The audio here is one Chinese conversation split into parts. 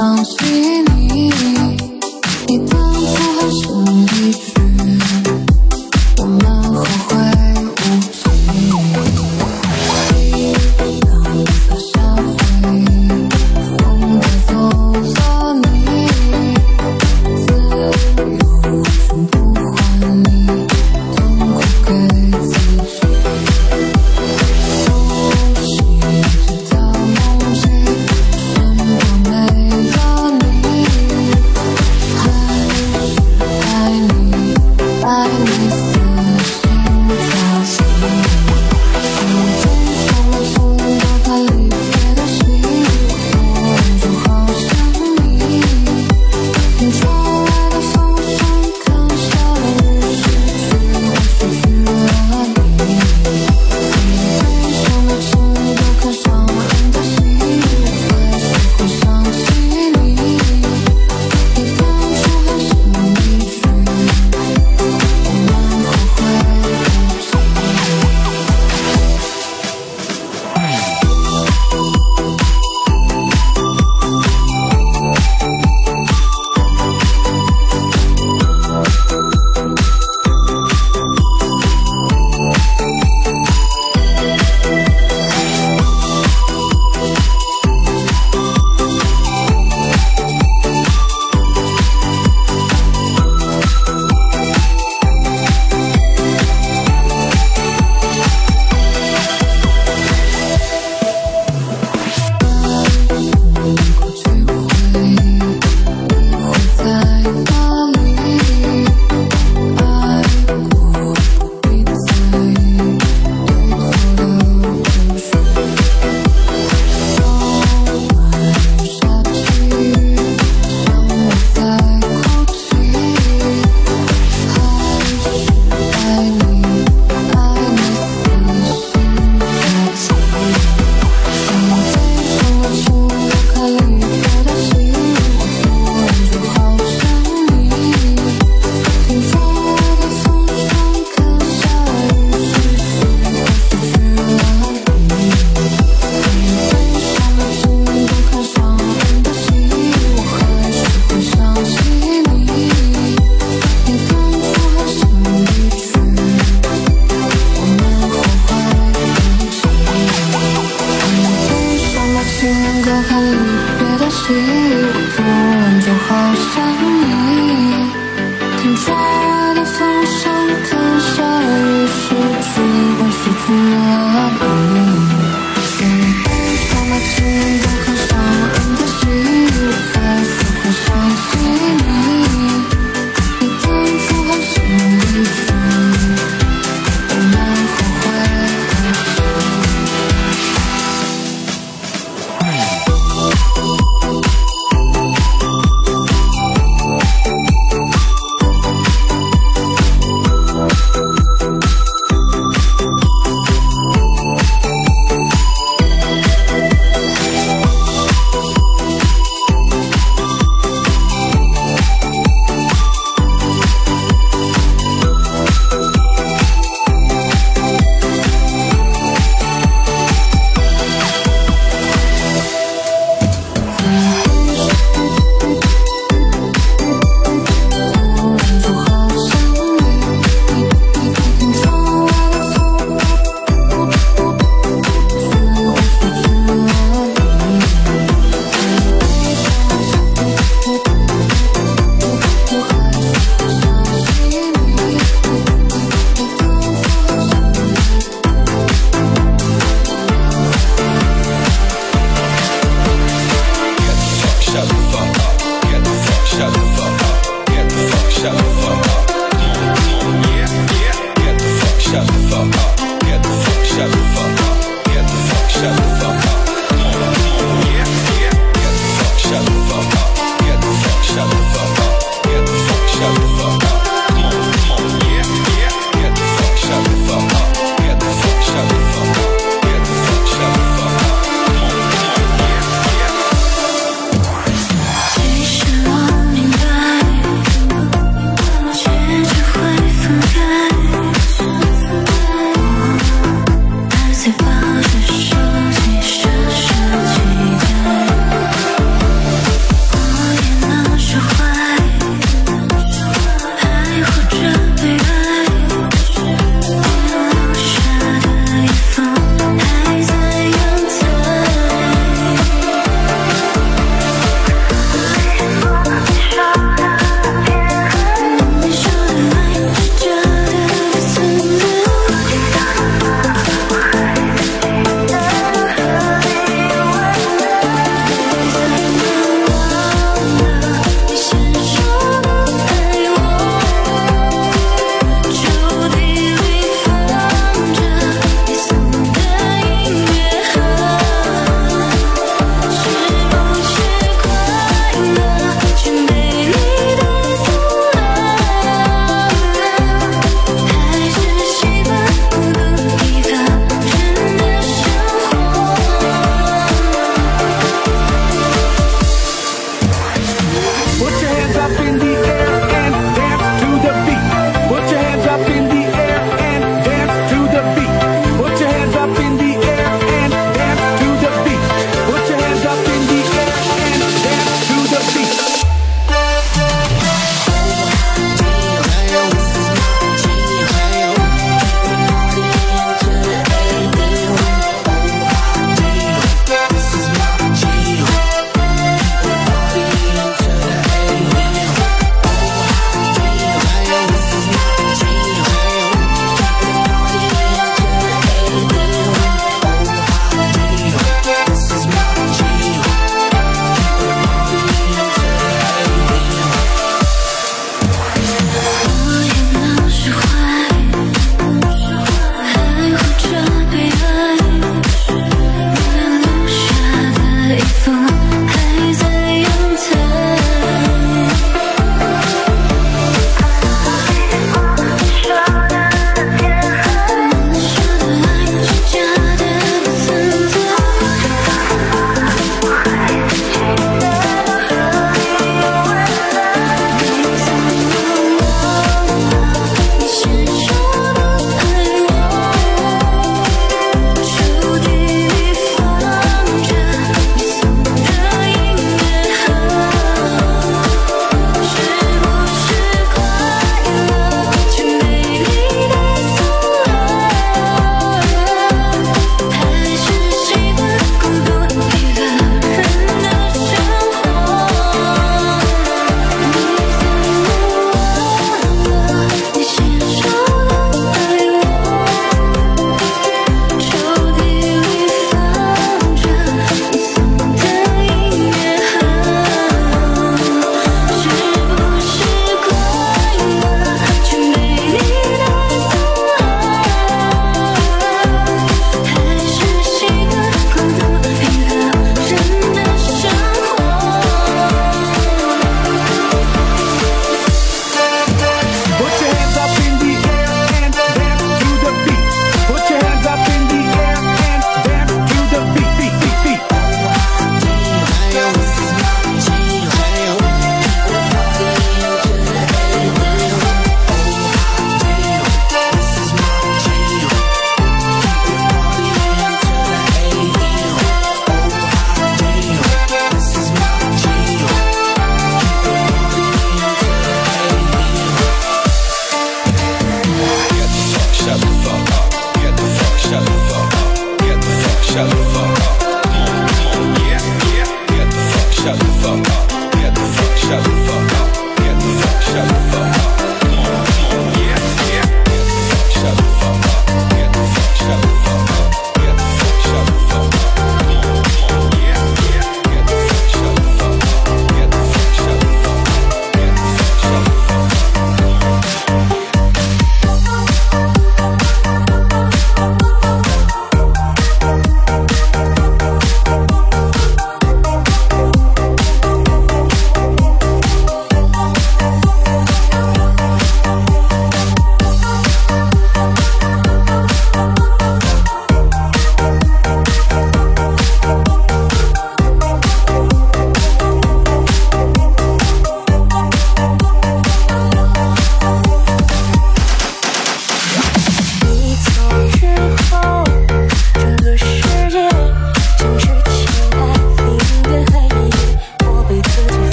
想起你。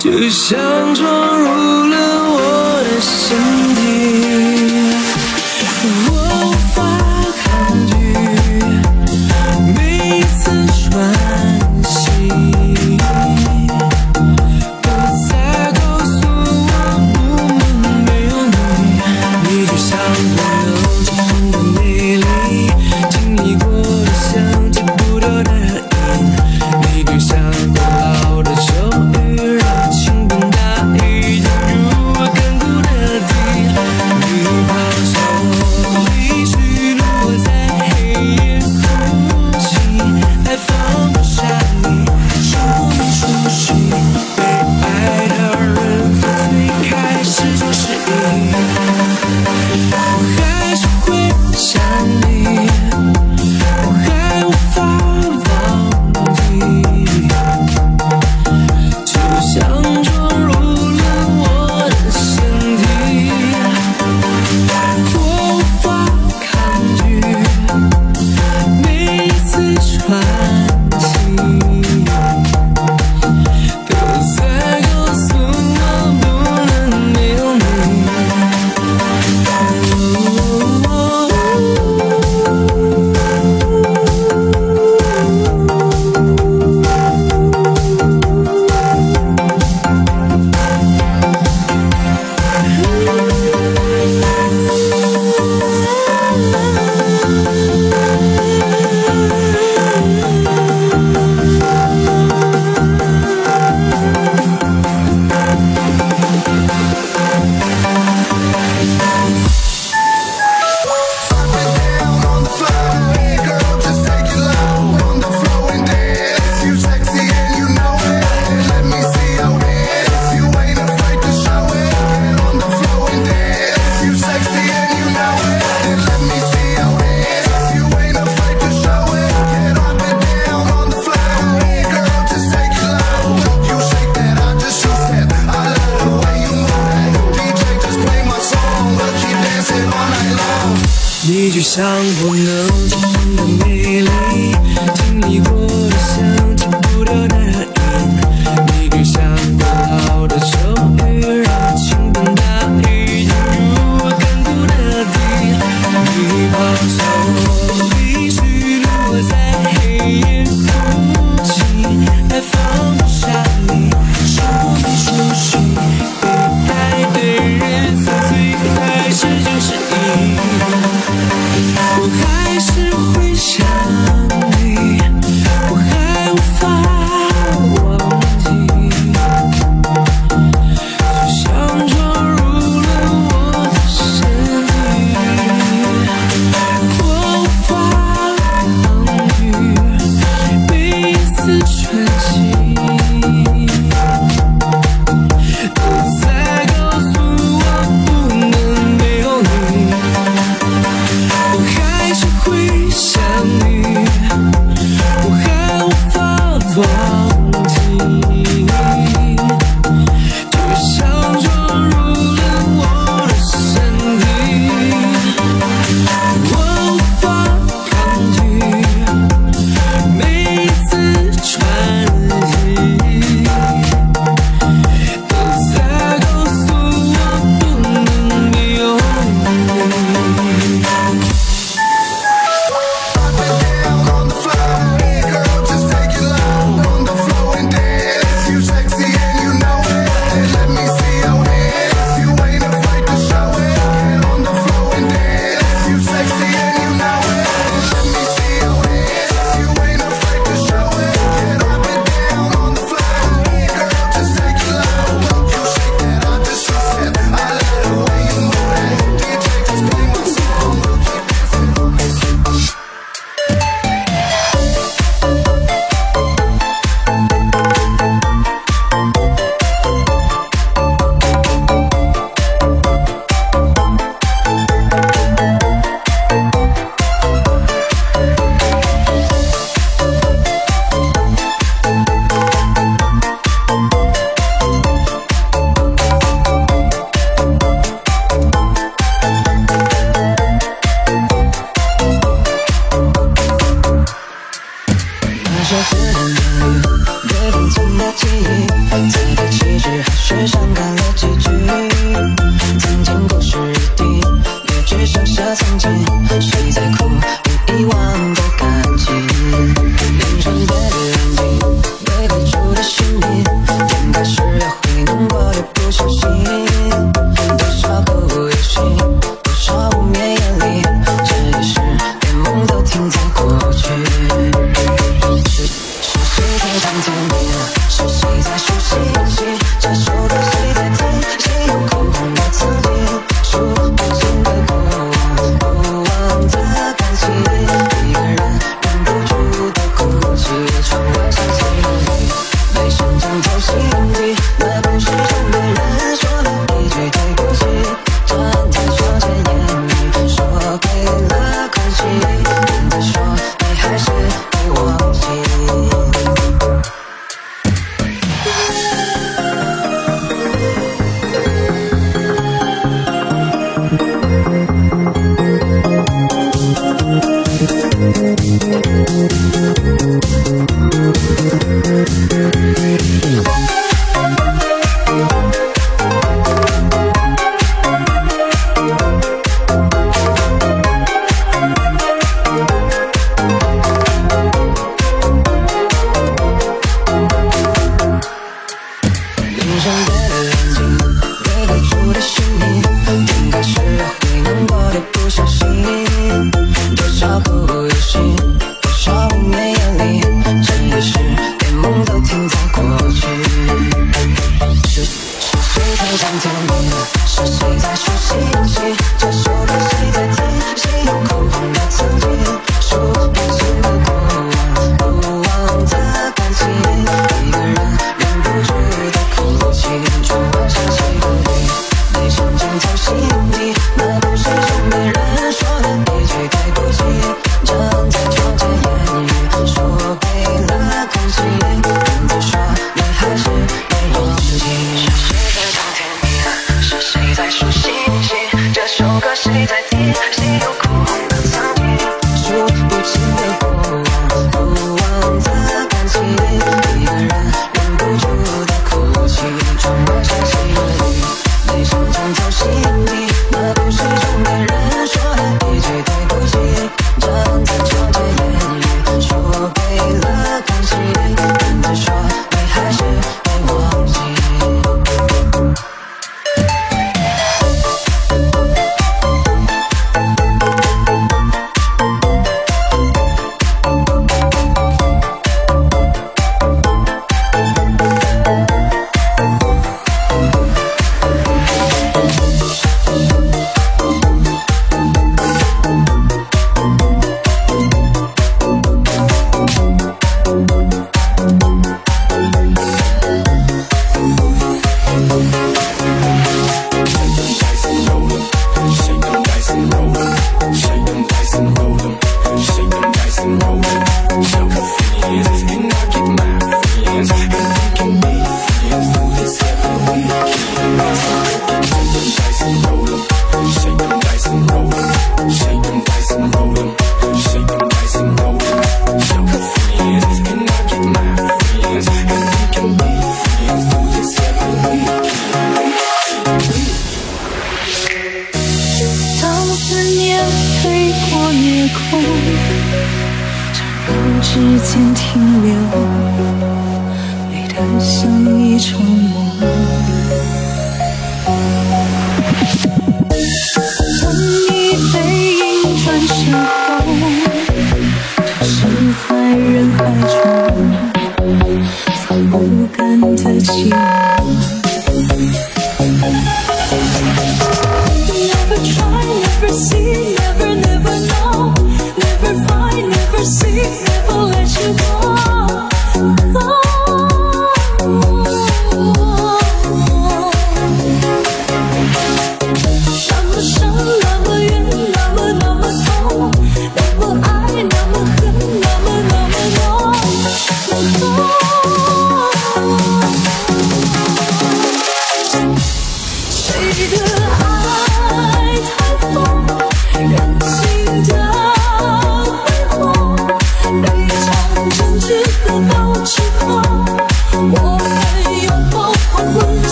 就像闯入了我的身体，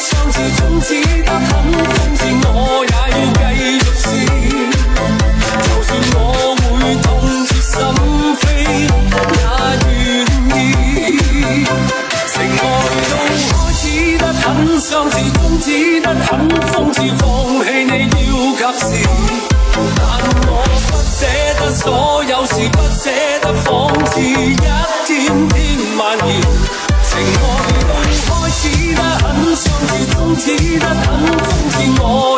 相处中止得很放肆我也要继续试。就算我会痛彻心扉也愿意情爱中开始得很相似终止得很放肆放弃你要及时只得等风似我。